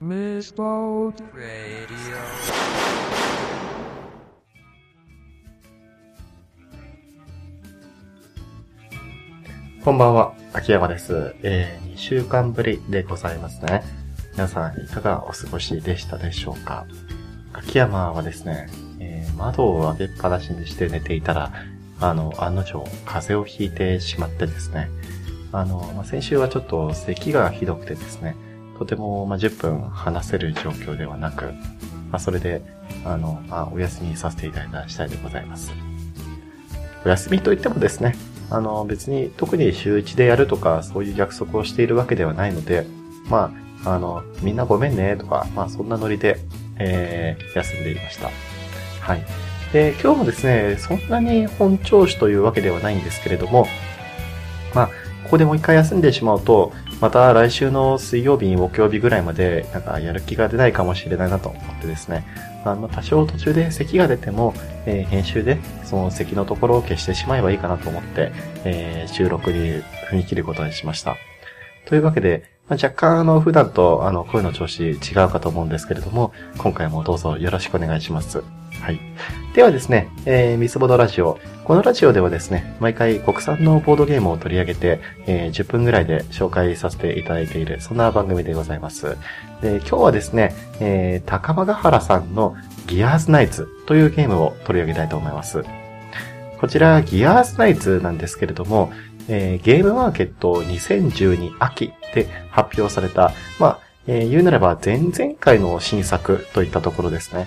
Misboat Radio. こんばんは、秋山です。えー、2週間ぶりでございますね。皆さんいかがお過ごしでしたでしょうか？秋山はですね、えー窓を開けっぱなしにして寝ていたら、あの、案の定、風邪をひいてしまってですね、あの、まあ、先週はちょっと咳がひどくてですね、とても、まあ、10分話せる状況ではなく、まあ、それで、あの、まあ、お休みさせていただいた次第でございます。お休みといってもですね、あの、別に特に週1でやるとか、そういう約束をしているわけではないので、まあ、あの、みんなごめんね、とか、まあ、そんなノリで、えー、休んでいました。はい。で、今日もですね、そんなに本調子というわけではないんですけれども、まあ、ここでもう一回休んでしまうと、また来週の水曜日、木曜日ぐらいまで、なんかやる気が出ないかもしれないなと思ってですね、あの、多少途中で咳が出ても、えー編集でその咳のところを消してしまえばいいかなと思って、えー収録に踏み切ることにしました。というわけで、まあ、若干あの、普段とあの、声の調子違うかと思うんですけれども、今回もどうぞよろしくお願いします。はい。ではですね、えー、ミスボードラジオ。このラジオではですね、毎回国産のボードゲームを取り上げて、えー10分ぐらいで紹介させていただいている、そんな番組でございます。で、今日はですね、えー、高間ヶ原さんのギアーズナイツというゲームを取り上げたいと思います。こちら、ギアーズナイツなんですけれども、えーゲームマーケット2012秋で発表された、まあ、えー言うならば前々回の新作といったところですね。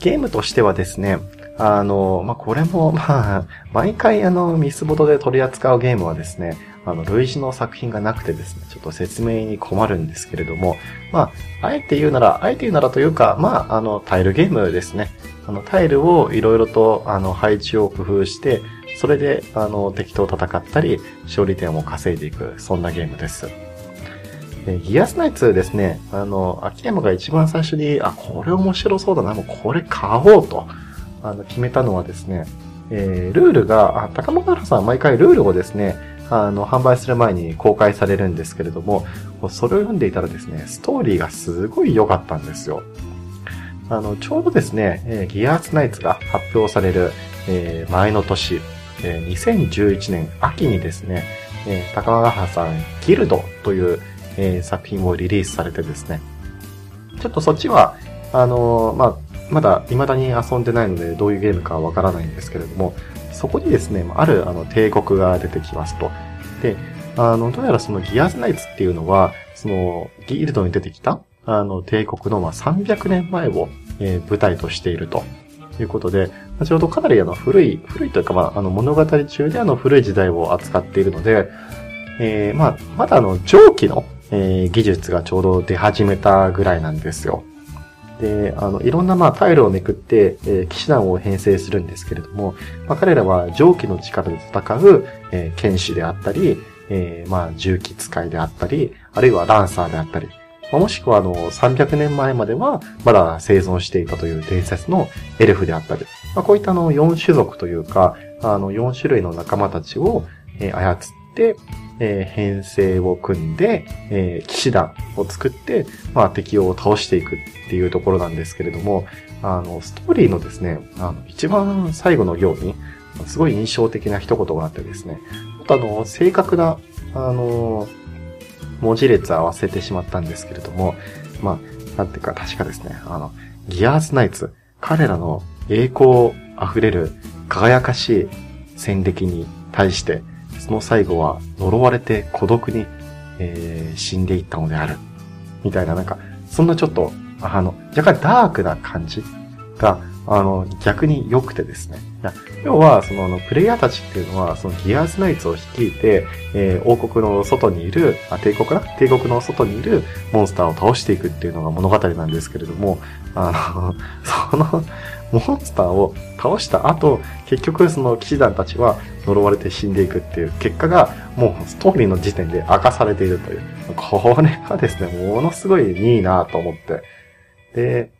ゲームとしてはですね、あの、まあ、これも、まあ、毎回あの、ミスボトで取り扱うゲームはですね、あの、類似の作品がなくてですね、ちょっと説明に困るんですけれども、まあ、あえて言うなら、あえて言うならというか、まあ、あの、タイルゲームですね。あの、タイルをいろいろと、あの、配置を工夫して、それで、あの、敵と戦ったり、勝利点を稼いでいく、そんなゲームです。でギアスナイツですね、あの、秋山が一番最初に、あ、これ面白そうだな、もうこれ買おうと、あの、決めたのはですね、えールールが、あ、高本原さん毎回ルールをですね、あの、販売する前に公開されるんですけれども、それを読んでいたらですね、ストーリーがすごい良かったんですよ。あの、ちょうどですね、えーギアーツナイツが発表される、えー前の年、えー2011年秋にですね、えー高間原さん、ギルドという、えー作品をリリースされてですね、ちょっとそっちは、あのーまあ、まだ未だに遊んでないので、どういうゲームかわからないんですけれども、そこにですね、あるあの帝国が出てきますと。で、あの、どうやらそのギアーズナイツっていうのは、その、ギルドに出てきた、あの、帝国のま300年前を、えー舞台としているということで、ちょうどかなりあの古い、古いというかまあ、あの物語中であの古い時代を扱っているので、えーまあ、まだあの蒸気の、えー技術がちょうど出始めたぐらいなんですよ。で、あの、いろんなまあタイルをめくって、えー騎士団を編成するんですけれども、まあ彼らは蒸気の力で戦う、えー剣士であったり、えーまあ重機使いであったり、あるいはランサーであったり、まあもしくはあの、300年前まではまだ生存していたという伝説のエルフであったり、まあこういったあの、4種族というか、あの、4種類の仲間たちを、えー操って、えー編成を組んで、えー騎士団を作って、まあ敵を倒していくっていうところなんですけれども、あの、ストーリーのですね、あの、一番最後の行に、すごい印象的な一言があってですね、あとあの、正確な、あの、文字列合わせてしまったんですけれども、まあ、なんていうか確かですね、あの、ギアーズナイツ、彼らの栄光あふれる輝かしい戦歴に対して、その最後は呪われて孤独に、えー死んでいったのである。みたいな、なんか、そんなちょっと、あの、若干ダークな感じが、あの、逆に良くてですね。要は、その、あのプレイヤーたちっていうのは、そのギアーズナイツを率いて、えー王国の外にいる、あ、帝国な？帝国の外にいるモンスターを倒していくっていうのが物語なんですけれども、あの、その、モンスターを倒した後、結局その騎士団たちは呪われて死んでいくっていう結果が、もうストーリーの時点で明かされているという。これがですね、ものすごいいいなと思って。で、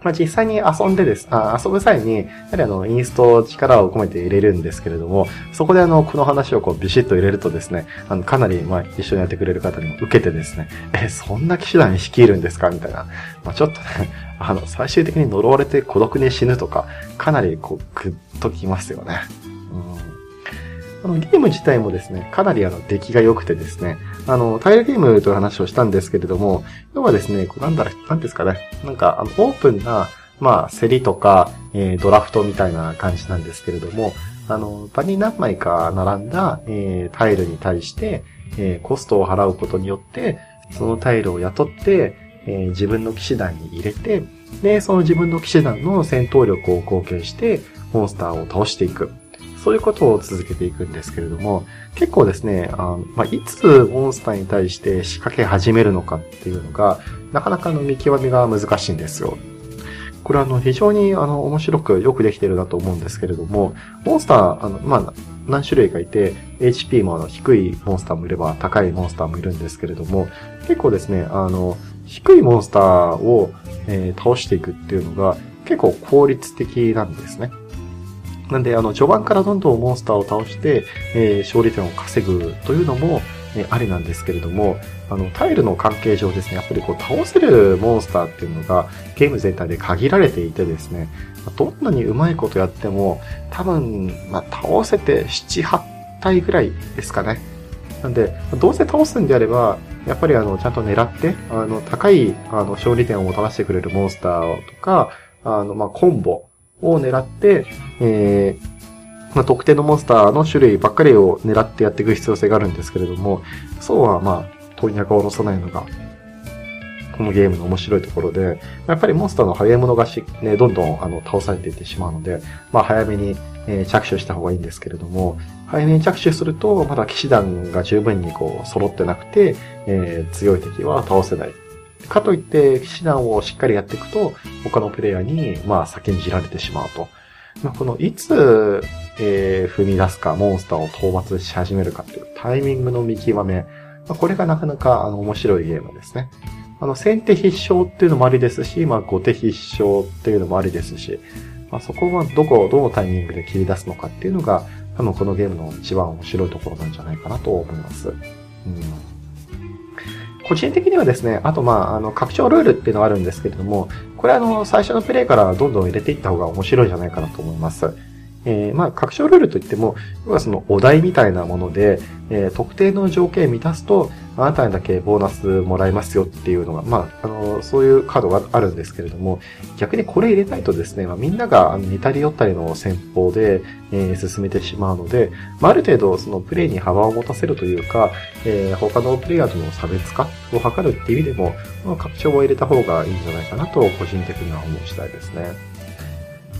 まあ、実際に遊んでです、あ遊ぶ際に、やはりあの、インスト力を込めて入れるんですけれども、そこであの、この話をこう、ビシッと入れるとですね、あの、かなり、まあ、一緒にやってくれる方にも受けてですね、え、そんな騎士団に率いるんですか？みたいな。まあ、ちょっとね、あの、最終的に呪われて孤独に死ぬとか、かなりこう、グッときますよね。あの、ゲーム自体もですね、かなりあの、出来が良くてですね、あの、タイルゲームという話をしたんですけれども、要はですね、こうなんだろ、なんですかね、なんか、あの、オープンな、まあ、競りとか、えー、ドラフトみたいな感じなんですけれども、あの、場に何枚か並んだ、えー、タイルに対して、えー、コストを払うことによって、そのタイルを雇って、えー、自分の騎士団に入れて、で、その自分の騎士団の戦闘力を貢献して、モンスターを倒していく。そういうことを続けていくんですけれども、結構ですね、あまあ、いつモンスターに対して仕掛け始めるのかっていうのが、なかなかの見極めが難しいんですよ。これはあの非常にあの面白くよくできてるなと思うんですけれども、モンスター、あの、まあ、何種類かいて、HP もあの低いモンスターもいれば高いモンスターもいるんですけれども、結構ですね、あの、低いモンスターを、えー、倒していくっていうのが結構効率的なんですね。なんで、あの、序盤からどんどんモンスターを倒して、えー、勝利点を稼ぐというのも、えー、ありなんですけれども、あの、タイルの関係上ですね、やっぱりこう、倒せるモンスターっていうのが、ゲーム全体で限られていてですね、どんなにうまいことやっても、多分、まあ、倒せて7、8体ぐらいですかね。なんで、どうせ倒すんであれば、やっぱりあの、ちゃんと狙って、あの、高い、あの、勝利点をもたらしてくれるモンスターとか、あの、まあ、コンボを狙って、えー、まあ、特定のモンスターの種類ばっかりを狙ってやっていく必要性があるんですけれども、そうはまあ、問屋が下ろさないのが、このゲームの面白いところで、やっぱりモンスターの早い者がし、ね、どんどんあの倒されていってしまうので、まあ早めに、え、着手した方がいいんですけれども、早めに着手すると、まだ騎士団が十分にこう揃ってなくて、えー、強い敵は倒せない。かといって、騎士団をしっかりやっていくと、他のプレイヤーに、まあ、先んじられてしまうと。まあ、この、いつ、えー、踏み出すか、モンスターを討伐し始めるかっていうタイミングの見極め。まあ、これがなかなか、あの、面白いゲームですね。あの、先手必勝っていうのもありですし、まあ、後手必勝っていうのもありですし、まあ、そこはどこを、どのタイミングで切り出すのかっていうのが、多分このゲームの一番面白いところなんじゃないかなと思います。うん。個人的にはですね、あとまあ、あの、拡張ルールっていうのがあるんですけれども、これあの、最初のプレイからどんどん入れていった方が面白いんじゃないかなと思います。えー、まあ、拡張ルールといっても、要はそのお題みたいなもので、えー、特定の条件満たすと、あなたにだけボーナスもらえますよっていうのが、まあ、あの、そういうカードがあるんですけれども、逆にこれ入れないとですね、まあ、みんなが似たり寄ったりの戦法で、えー、進めてしまうので、まあ、ある程度そのプレイに幅を持たせるというか、えー、他のプレイヤーとの差別化を図るっていう意味でも、まあ、拡張を入れた方がいいんじゃないかなと、個人的には思う次第ですね。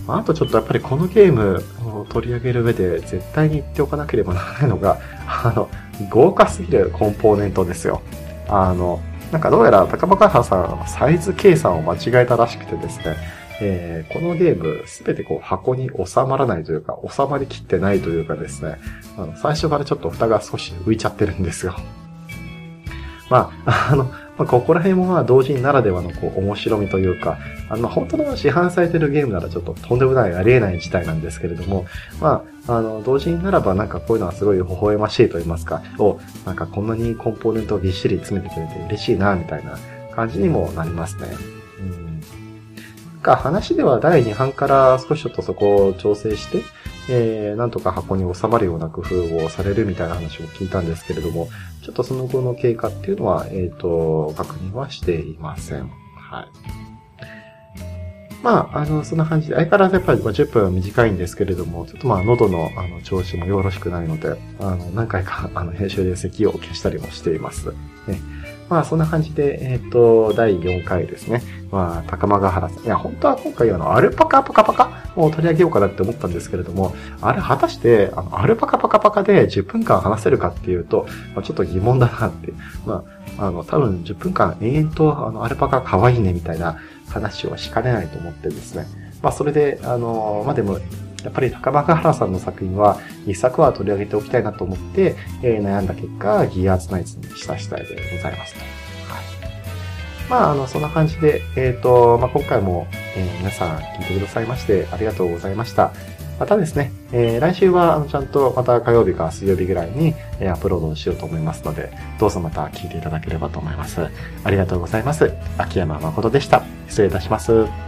あとちょっとやっぱりこのゲームを取り上げる上で絶対に言っておかなければならないのが、あの、豪華すぎるコンポーネントですよ。あの、なんかどうやら高場開さんはサイズ計算を間違えたらしくてですね、えー、このゲームすべてこう箱に収まらないというか、収まりきってないというかですね、あの最初からちょっと蓋が少し浮いちゃってるんですよ。まあ、あの、まあ、ここら辺もまあ同人ならではのこう面白みというか、あの、本当の市販されてるゲームならちょっととんでもないありえない事態なんですけれども、まあ、あの、同人ならばなんかこういうのはすごい微笑ましいと言いますか、お、なんかこんなにコンポーネントをびっしり詰めてくれて嬉しいな、みたいな感じにもなりますね。うん。か、話では第2版から少しちょっとそこを調整して、えー、なんとか箱に収まるような工夫をされるみたいな話を聞いたんですけれども、ちょっとその後の経過っていうのは、えっ、ー、と、確認はしていません。はい。まあ、あの、そんな感じで、相変わらずやっぱり50分は短いんですけれども、ちょっとまあ、喉の、あの、調子もよろしくないので、あの、何回か、あの、編集で咳を消したりもしています。ね。まあ、そんな感じで、えっ、ー、と、第4回ですね。まあ、高間ヶ原さん。いや、本当は今回あの、アルパカパカパカを取り上げようかなって思ったんですけれども、あれ果たして、あの、アルパカパカパカで10分間話せるかっていうと、まあ、ちょっと疑問だなって。まあ、あの、多分10分間延々と、あの、アルパカ可愛いねみたいな話をしかねないと思ってですね。まあ、それで、あの、まあ、でも、やっぱり高間原さんの作品は一作は取り上げておきたいなと思って、えー、悩んだ結果、ギアーズナイツにした次第でございますと。はい。まあ、あの、そんな感じで、えっ、ー、と、まあ、今回も、えー、皆さん聞いてくださいましてありがとうございました。またですね、えー、来週はあのちゃんとまた火曜日か水曜日ぐらいに、えー、アップロードしようと思いますので、どうぞまた聞いていただければと思います。ありがとうございます。秋山誠でした。失礼いたします。